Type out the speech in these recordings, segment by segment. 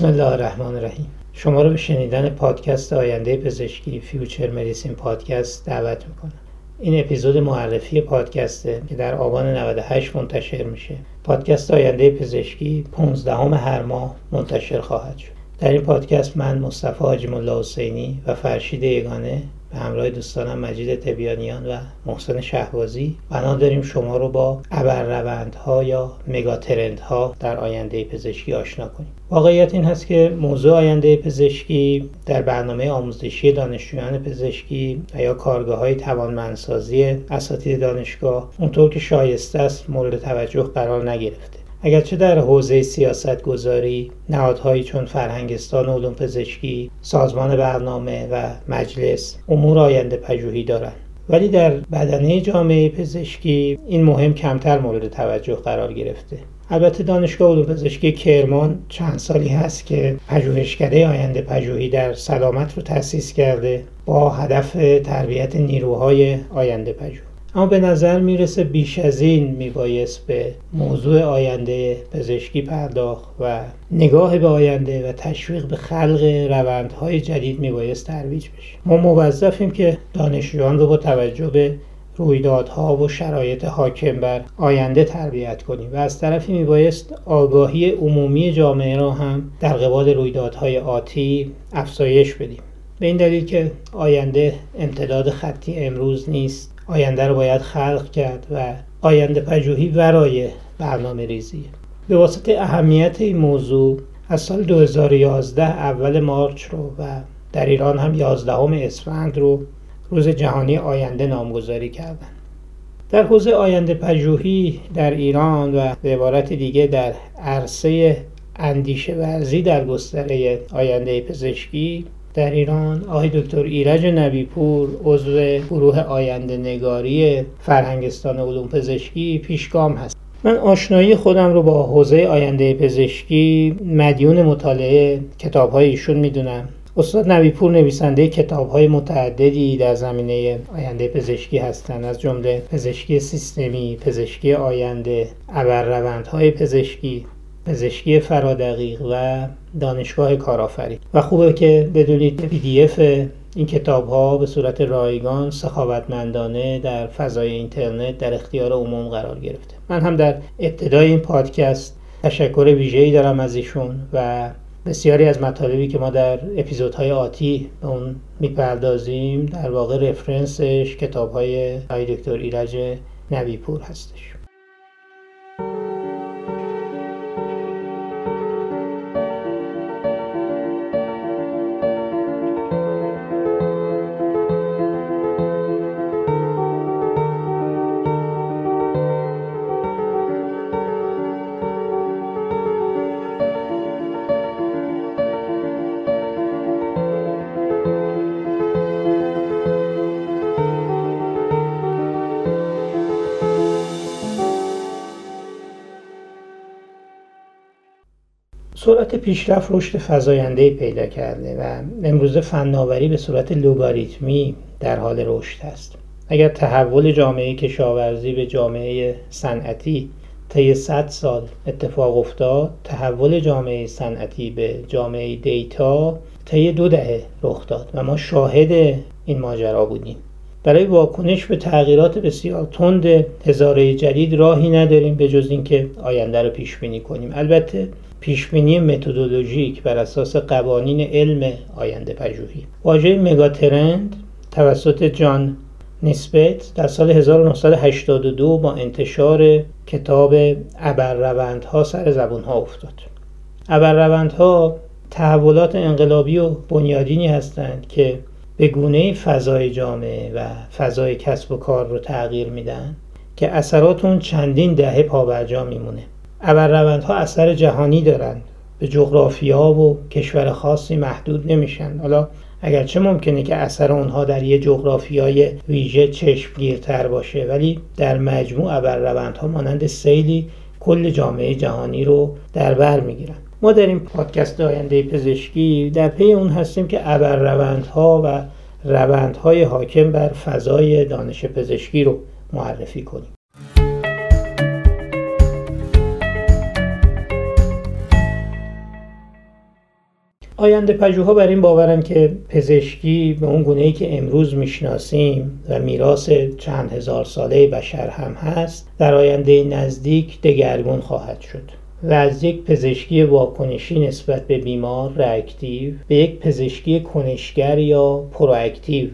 بسم الله الرحمن الرحیم. شما رو به شنیدن پادکست آینده پزشکی Future Medicine Podcast دعوت می‌کنم. این اپیزود معرفی پادکسته که در آبان 98 منتشر میشه. پادکست آینده پزشکی 15 هر ماه منتشر خواهد شد. در این پادکست من مصطفی حاجی حسینی و فرشید یگانه به همراه دوستانم مجید تبیانیان و محسن شهبازی. بنا داریم شما رو با ابرروندها یا megatrend ها در آینده پزشکی آشنا کنیم. واقعیت این هست که موضوع آینده پزشکی در برنامه آموزشی دانشجویان پزشکی و یا کارگاه های توانمندسازی اساتید دانشگاه اونطور که شایسته است مورد توجه قرار نگرفته. اگرچه در حوزه سیاست گذاری نهادهایی چون فرهنگستان علوم پزشکی، سازمان برنامه و مجلس امور آینده پژوهی دارند. ولی در بدنه جامعه پزشکی این مهم کمتر مورد توجه قرار گرفته. البته دانشگاه علوم پزشکی کرمان چند سالی هست که پژوهشکده آینده پژوهی در سلامت رو تأسیس کرده با هدف تربیت نیروهای آینده پژوهی اما به نظر می‌رسه بیش از این میبایست به موضوع آینده پزشکی پرداخت و نگاه به آینده و تشویق به خلق روندهای جدید میبایست ترویج بشه. ما موظفیم که دانشجویان رو با توجه به رویدادها و شرایط حاکم بر آینده تربیت کنیم و از طرفی میبایست آگاهی عمومی جامعه را هم در قبال رویدادهای آتی افزایش بدیم. به این دلیل که آینده امتداد خطی امروز نیست. آینده رو باید خلق کرد و آینده پژوهی ورای برنامه ریزی. به واسطه اهمیت این موضوع از سال 2011 اول مارچ رو و در ایران هم 11 اسفند رو روز جهانی آینده نامگذاری کردن. در حوزه آینده پژوهی در ایران و به عبارت دیگه در عرصه اندیشه ورزی در گستره آینده پزشکی در ایران آقای دکتر ایرج نبیپور عضو گروه آینده نگاری فرهنگستان علوم پزشکی پیشگام هست. من آشنایی خودم رو با حوزه آینده پزشکی مدیون مطالعه کتاب های ایشون می‌دونم. استاد نبیپور نویسنده کتاب های متعددی در زمینه آینده پزشکی هستند از جمله پزشکی سیستمی، پزشکی آینده، ابرروندهای پزشکی، پزشکی فرادقیق و دانشگاه کارآفرین. و خوبه که بدونید PDF این کتاب ها به صورت رایگان سخاوتمندانه در فضای اینترنت در اختیار عموم قرار گرفته. من هم در ابتدای این پادکست تشکر ویژه‌ای دارم از ایشون و بسیاری از مطالبی که ما در اپیزودهای آتی به اون می‌پردازیم در واقع reference ش کتاب های دکتر ایرج نویپور هستش. سرعت پیشرفت رشد فزاینده پیدا کرده و امروز فناوری به صورت لوگاریتمی در حال رشد است. اگر تحول جامعه کشاورزی به جامعه صنعتی طی 100 سال اتفاق افتاد تحول جامعه صنعتی به جامعه دیتا طی دو دهه رخ داد و ما شاهد این ماجرا بودیم. برای واکنش به تغییرات بسیار تند هزاره جدید راهی نداریم به جز اینکه آینده رو پیش بینی کنیم. البته پیشبینی متدولوژیک بر اساس قوانین علم آینده پژوهی. واژه مگاترند توسط جان نسبت در سال 1982 با انتشار کتاب ابرروندها سر زبون ها افتاد. ابرروندها تحولات انقلابی و بنیادینی هستند که به گونه فضای جامعه و فضای کسب و کار رو تغییر میدن که اثرات اون چندین دهه پابرجا میمونه. ابرروندها اثر جهانی دارند. به جغرافیا و کشور خاصی محدود نمیشن. حالا اگرچه ممکنه که اثر اونها در یه جغرافیای ویژه چشمگیرتر باشه ولی در مجموع ابرروندها مانند سیلی کل جامعه جهانی رو در بر می‌گیرن. ما در این پادکست آینده پزشکی در پی اون هستیم که ابرروندها و روندهای حاکم بر فضای دانش پزشکی رو معرفی کنیم. آینده پژوها بر این باورن که پزشکی به اون گونه ای که امروز می‌شناسیم و میراث چند هزار ساله بشر هم هست در آینده نزدیک دگرگون خواهد شد و از یک پزشکی واکنشی نسبت به بیمار رأکتیو به یک پزشکی کنشگر یا پرواکتیو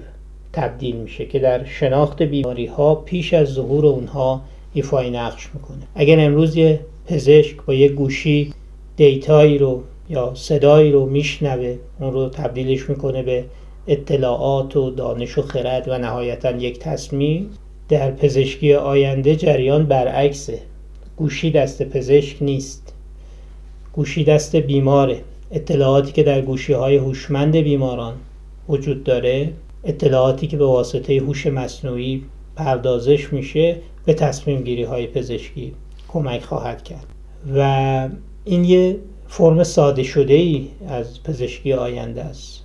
تبدیل میشه که در شناخت بیماری ها پیش از ظهور اونها ایفای نقش می‌کنه. اگر امروز یه پزشک با یک گوشی دیتایی رو یا صدایی رو میشنوه اون رو تبدیلش می‌کنه به اطلاعات و دانش و خرد و نهایتا یک تصمیم. در پزشکی آینده جریان برعکسه. گوشی دست پزشک نیست. گوشی دست بیماره. اطلاعاتی که در گوشی های هوشمند بیماران وجود داره اطلاعاتی که به واسطه هوش مصنوعی پردازش میشه به تصمیم گیری های پزشکی کمک خواهد کرد. و این یه فرم ساده شده ای از پزشکی آینده است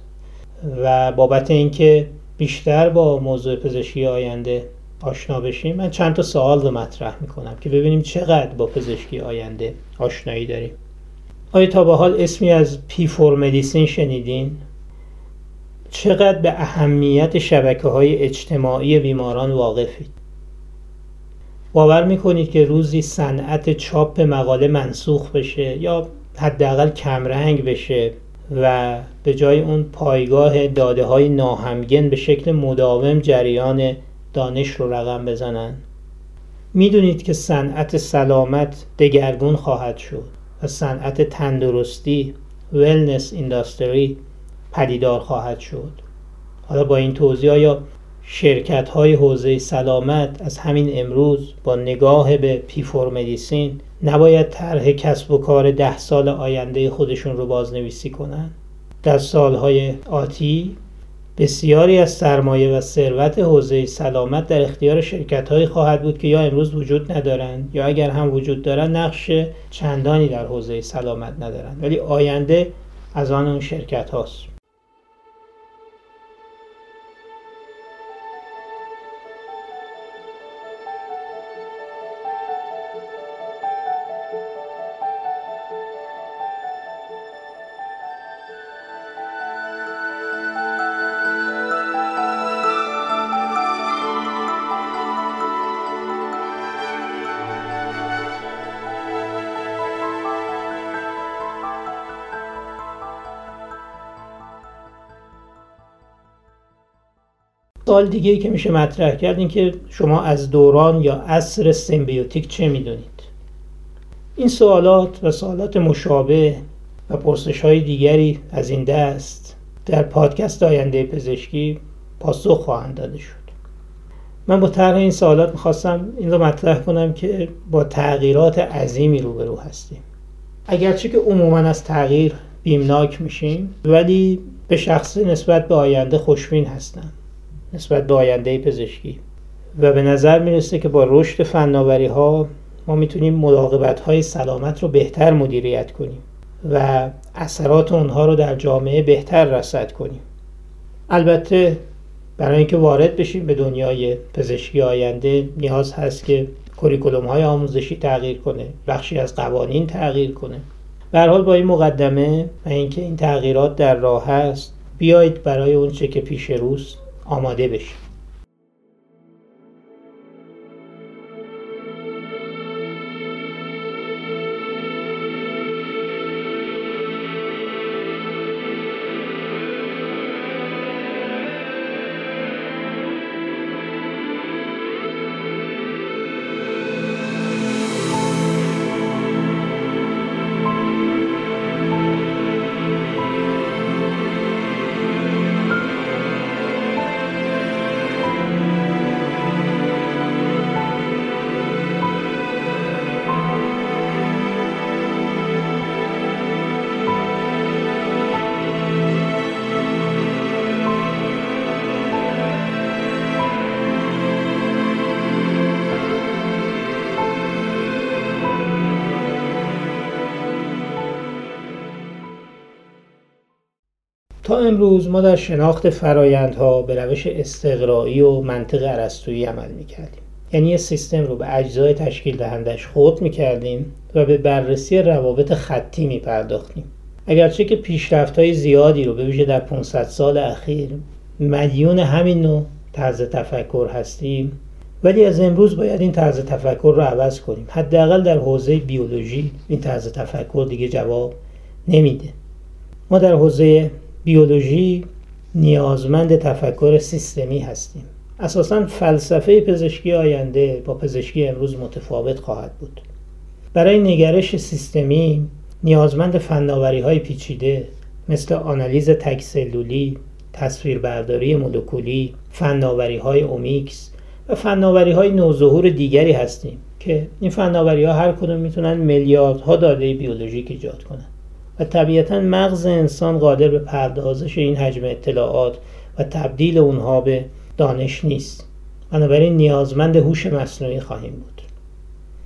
و بابت اینکه بیشتر با موضوع پزشکی آینده آشنا بشیم من چند تا سوال رو مطرح می‌کنم که ببینیم چقدر با پزشکی آینده آشنایی داریم آیا تا به حال اسمی از پی فور مدیسین شنیدین؟ چقدر به اهمیت شبکه های اجتماعی بیماران واقفید؟ باور می‌کنید که روزی صنعت چاپ مقاله منسوخ بشه یا حداقل کمرنگ بشه و به جای اون پایگاه داده های ناهمگن به شکل مداوم جریان دانش رو رقم بزنن. می‌دونید که صنعت سلامت دگرگون خواهد شد و صنعت تندرستی ولنس اینداستری پدیدار خواهد شد. حالا با این توضیح یا شرکت های حوزه سلامت از همین امروز با نگاه به پیفور مدیسین نباید طرح کسب و کار ده سال آینده خودشون رو بازنویسی کنند. در سالهای آتی بسیاری از سرمایه و ثروت حوزه سلامت در اختیار شرکت خواهد بود که یا امروز وجود ندارند یا اگر هم وجود دارند نقش چندانی در حوزه سلامت ندارند. ولی آینده از آن اون شرکت هاست سوال دیگه ای که میشه مطرح کرد این که شما از دوران یا عصر سیمبیوتیک چه می‌دونید؟ این سوالات و سوالات مشابه و پرسش های دیگری از این دست در پادکست آینده پزشکی پاسخ خواهند داده شد. من با طرح این سوالات می‌خواستم این رو مطرح کنم که با تغییرات عظیمی روبرو هستیم. اگرچه که عموما از تغییر بیمناک میشیم ولی به شخصی نسبت به آینده خوشبین هستم. نسبت به آینده پزشکی. و به نظر می‌رسه که با رشد فناوری ها ما می‌تونیم مراقبت های سلامت رو بهتر مدیریت کنیم و اثرات اونها رو در جامعه بهتر رصد کنیم. البته برای اینکه وارد بشیم به دنیای پزشکی آینده نیاز هست که کوریکولوم های آموزشی تغییر کنه بخشی از قوانین تغییر کنه. به حال با این مقدمه و اینکه این تغییرات در راه هست بیایید برای اونچه که پیش روست آماده بشیم تا امروز ما در شناخت فرایندها به روش استقرایی و منطق عرستویی عمل می‌کردیم. یعنی یه سیستم رو به اجزای تشکیل دهندش خود می‌کردیم و به بررسی روابط خطی میپرداختیم. اگرچه که پیشرفت های زیادی رو به ویژه در 500 سال اخیر مدیون همین نوع طرز تفکر هستیم ولی از امروز باید این طرز تفکر رو عوض کنیم. حداقل در حوزه بیولوژی این طرز تفکر دیگه جواب نمیده. ما در حوزه بیولوژی نیازمند تفکر سیستمی هستیم. اساسا فلسفه پزشکی آینده با پزشکی امروز متفاوت خواهد بود. برای نگرش سیستمی نیازمند فناوری های پیچیده مثل آنالیز تکسلولی، تصویربرداری مولکولی، فناوری های اومیکس و فناوری های نوظهور دیگری هستیم که این فناوری ها هر کدوم می‌تونن میلیاردها داده بیولوژیک ایجاد کنند و طبیعتا مغز انسان قادر به پردازش این حجم اطلاعات و تبدیل اونها به دانش نیست. بنابراین نیازمند هوش مصنوعی خواهیم بود.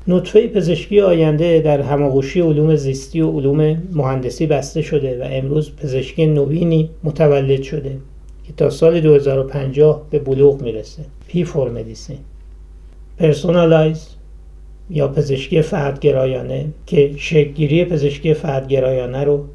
نطفه پزشکی آینده در هماغوشی علوم زیستی و علوم مهندسی بسته شده و امروز پزشکی نوینی متولد شده که تا سال 2050 به بلوغ می‌رسه. P4 medicine personalized یا پزشکی فردگرایانه که شکلگیری پزشکی فردگرایانه رو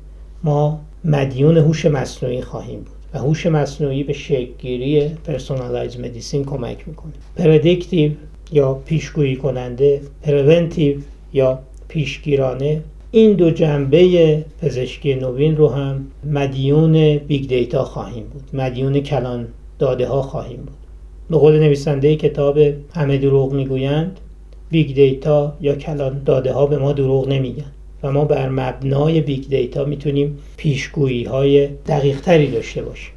ما مدیون هوش مصنوعی خواهیم بود و هوش مصنوعی به شکلگیری personalized medicine کمک می‌کنه. predictive یا پیشگویی کننده preventive یا پیشگیرانه این دو جنبه پزشکی نوین رو هم مدیون big data خواهیم بود مدیون کلان داده ها خواهیم بود. به قول نویسنده کتاب همه دروغ می‌گویند big data یا کلان داده ها به ما دروغ نمیگن و ما بر مبنای big data می‌تونیم پیشگویی های دقیق تری داشته باشیم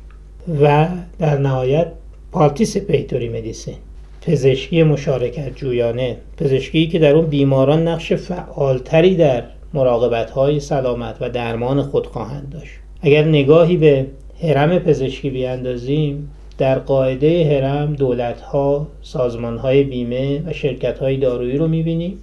و در نهایت participatory medicine پزشکی مشارکت جویانه پزشکی که در اون بیماران نقش فعالتری در مراقبت های سلامت و درمان خود خواهند داشت. اگر نگاهی به هرم پزشکی بیاندازیم در قاعده هرم دولت ها سازمان های بیمه و شرکت های دارویی رو می‌بینیم.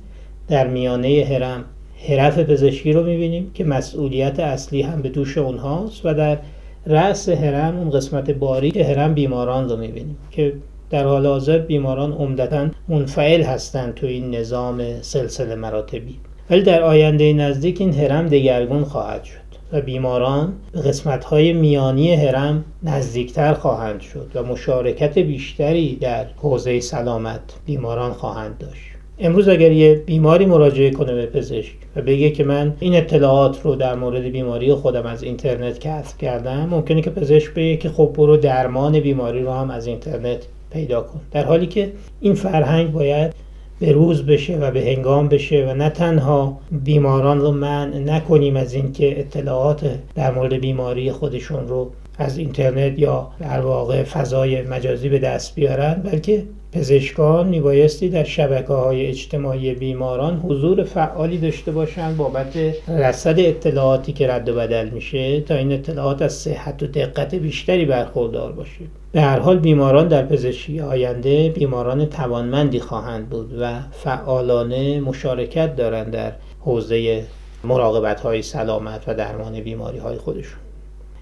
در میانه هرم حرف پزشکی رو می‌بینیم که مسئولیت اصلی هم به دوش اونهاست و در رأس هرم اون قسمت باریک هرم بیماران رو می‌بینیم که در حال حاضر بیماران عمدتا منفعل هستند تو این نظام سلسله مراتبی. ولی در آینده نزدیک این هرم دگرگون خواهد شد. و بیماران به قسمت های میانی هرم نزدیکتر خواهند شد و مشارکت بیشتری در حوزه سلامت بیماران خواهند داشت. امروز اگر یه بیماری مراجعه کنه به پزشک و بگه که من این اطلاعات رو در مورد بیماری خودم از اینترنت کسب کردم ممکنه که پزشک بگه که خب برو درمان بیماری رو هم از اینترنت پیدا کن. در حالی که این فرهنگ باید به روز بشه و به هنگام بشه و نه تنها بیماران رو منع نکنیم از اینکه اطلاعات در مورد بیماری خودشون رو از اینترنت یا در واقع فضای مجازی به دست بیارن بلکه پزشکان میبایستی در شبکه های اجتماعی بیماران حضور فعالی داشته باشند بابت رصد اطلاعاتی که رد و بدل میشه تا این اطلاعات از صحت و دقت بیشتری برخوردار باشه. به هر حال بیماران در پزشکی آینده بیماران توانمندی خواهند بود و فعالانه مشارکت دارند در حوزه مراقبت های سلامت و درمان بیماری های خودشون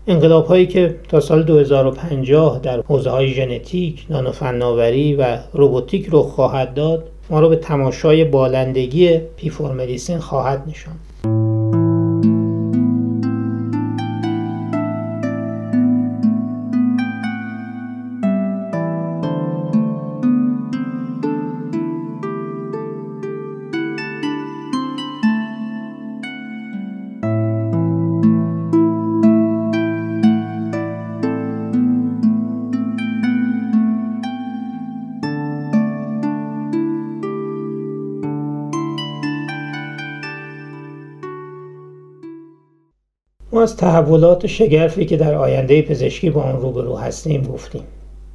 انقلاب هایی که تا سال 2050 در حوزه های ژنتیک، نانوفناوری و روبوتیک رو خواهد داد ما رو به تماشای بالندگی پیفور خواهد نشاند. از تحولات شگرفی که در آینده پزشکی با آن روبرو هستیم گفتیم.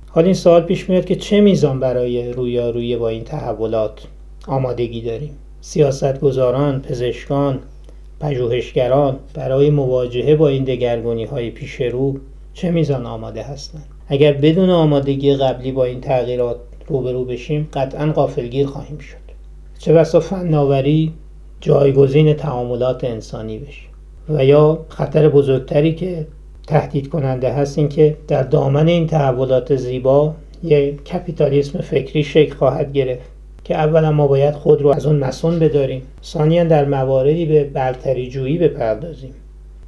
حال این سوال پیش میاد که چه میزان برای رویارویی با این تحولات آمادگی داریم؟ سیاستگزاران پزشکان پژوهشگران برای مواجهه با این دگرگونی های پیش رو چه میزان آماده هستند؟ اگر بدون آمادگی قبلی با این تغییرات روبرو بشیم قطعا قافلگیر خواهیم شد. چه بسا فناوری جایگزین تعاملات انسانی بشه. و یا خطر بزرگتری که تهدید کننده هست این که در دامن این تحولات زیبا یک کپیتالیسم فکری شکل خواهد گرفت که اولا ما باید خود رو از اون مسون بداریم ثانیا در مواردی به برتری جویی بپردازیم.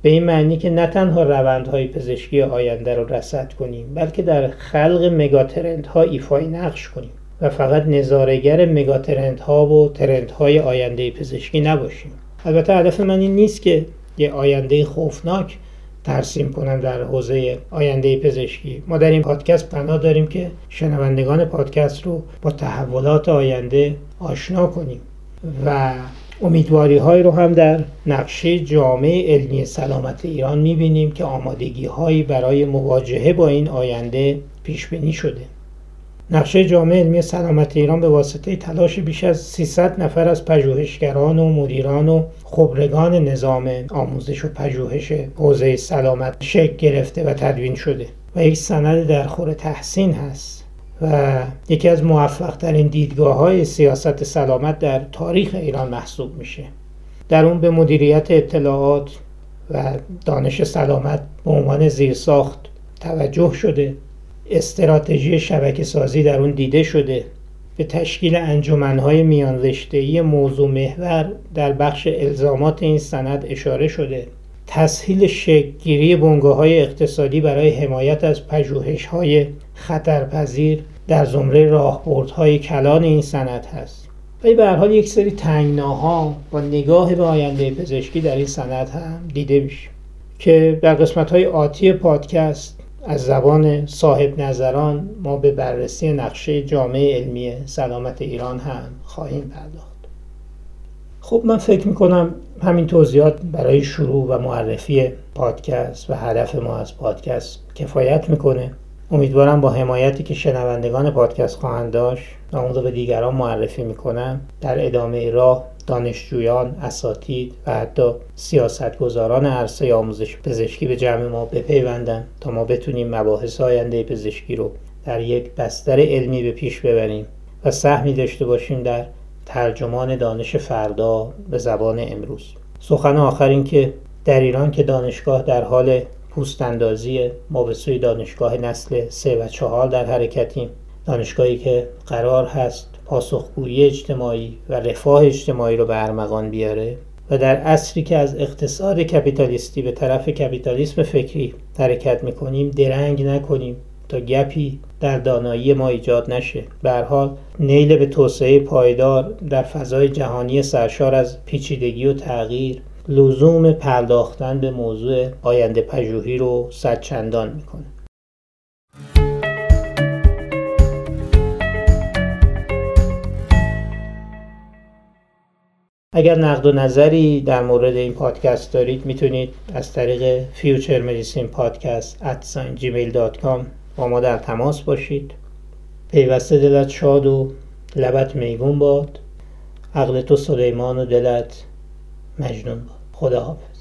به این معنی که نه تنها روندهای پزشکی آینده رو رصد کنیم بلکه در خلق مگاترندها ایفای نقش کنیم و فقط نظارگر مگاترندها و ترندهای آینده پزشکی نباشیم. البته هدف من این نیست که یه آینده خوفناک ترسیم کنم در حوزه آینده پزشکی. ما در این پادکست پناه داریم که شنوندگان پادکست رو با تحولات آینده آشنا کنیم و امیدواری های رو هم در نقشه جامعه علمی سلامت ایران می‌بینیم که آمادگی هایی برای مواجهه با این آینده پیش بینی شده. نقشه جامعه علمی سلامت ایران به واسطه تلاش بیش از 300 نفر از پژوهشگران و مدیران و خبرگان نظام آموزش و پژوهش حوزه سلامت شکل گرفته و تدوین شده و یک سند در خور تحسین هست و یکی از موفق ترین دیدگاه های سیاست سلامت در تاریخ ایران محسوب میشه. در اون به مدیریت اطلاعات و دانش سلامت به عنوان زیرساخت توجه شده. استراتژی شبکه سازی در اون دیده شده. به تشکیل انجمنهای میان رشته‌ای موضوع محور در بخش الزامات این سند اشاره شده. تسهیل شکلگیری بنگاه های اقتصادی برای حمایت از پژوهش های خطرپذیر در زمره راهبردهای کلان این سند هست. ولی به حال یک سری تنگناها با نگاه به آینده پزشکی در این سند هم دیده میشه که در قسمت های آتی پادکست از زبان صاحب نظران ما به بررسی نقشه جامعه علمی سلامت ایران هم خواهیم پرداخت. خب من فکر می‌کنم همین توضیحات برای شروع و معرفی پادکست و هدف ما از پادکست کفایت می‌کنه. امیدوارم با حمایتی که شنوندگان پادکست خواهند داشت و اون رو به دیگران معرفی می‌کنم در ادامه راه دانشجویان، اساتید و حتی سیاستگزاران عرصه آموزش پزشکی به جمع ما بپیوندن تا ما بتونیم مباحث آینده پزشکی رو در یک بستر علمی به پیش ببریم و سهمی داشته باشیم در ترجمان دانش فردا به زبان امروز. سخن آخر این که در ایران که دانشگاه در حال پوست اندازی ما به سوی دانشگاه نسل سه و چهار در حرکتیم. دانشگاهی که قرار هست پاسخگویی اجتماعی و رفاه اجتماعی رو به ارمغان بیاره و در عصری که از اقتصاد کپیتالیستی به طرف کپیتالیسم فکری حرکت می‌کنیم درنگ نکنیم تا گپی در دانایی ما ایجاد نشه. به حال نیل به توسعه پایدار در فضای جهانی سرشار از پیچیدگی و تغییر لزوم پرداختن به موضوع آینده پژوهی رو صدچندان می‌کنه. اگر نقد و نظری در مورد این پادکست دارید می‌تونید از طریق فیوچر مدیسین پادکست at gmail.com با ما در تماس باشید. پیوسته دلت شاد و لبت میگون باد. عقل تو سلیمان و دلت مجنون باد. خدا حافظ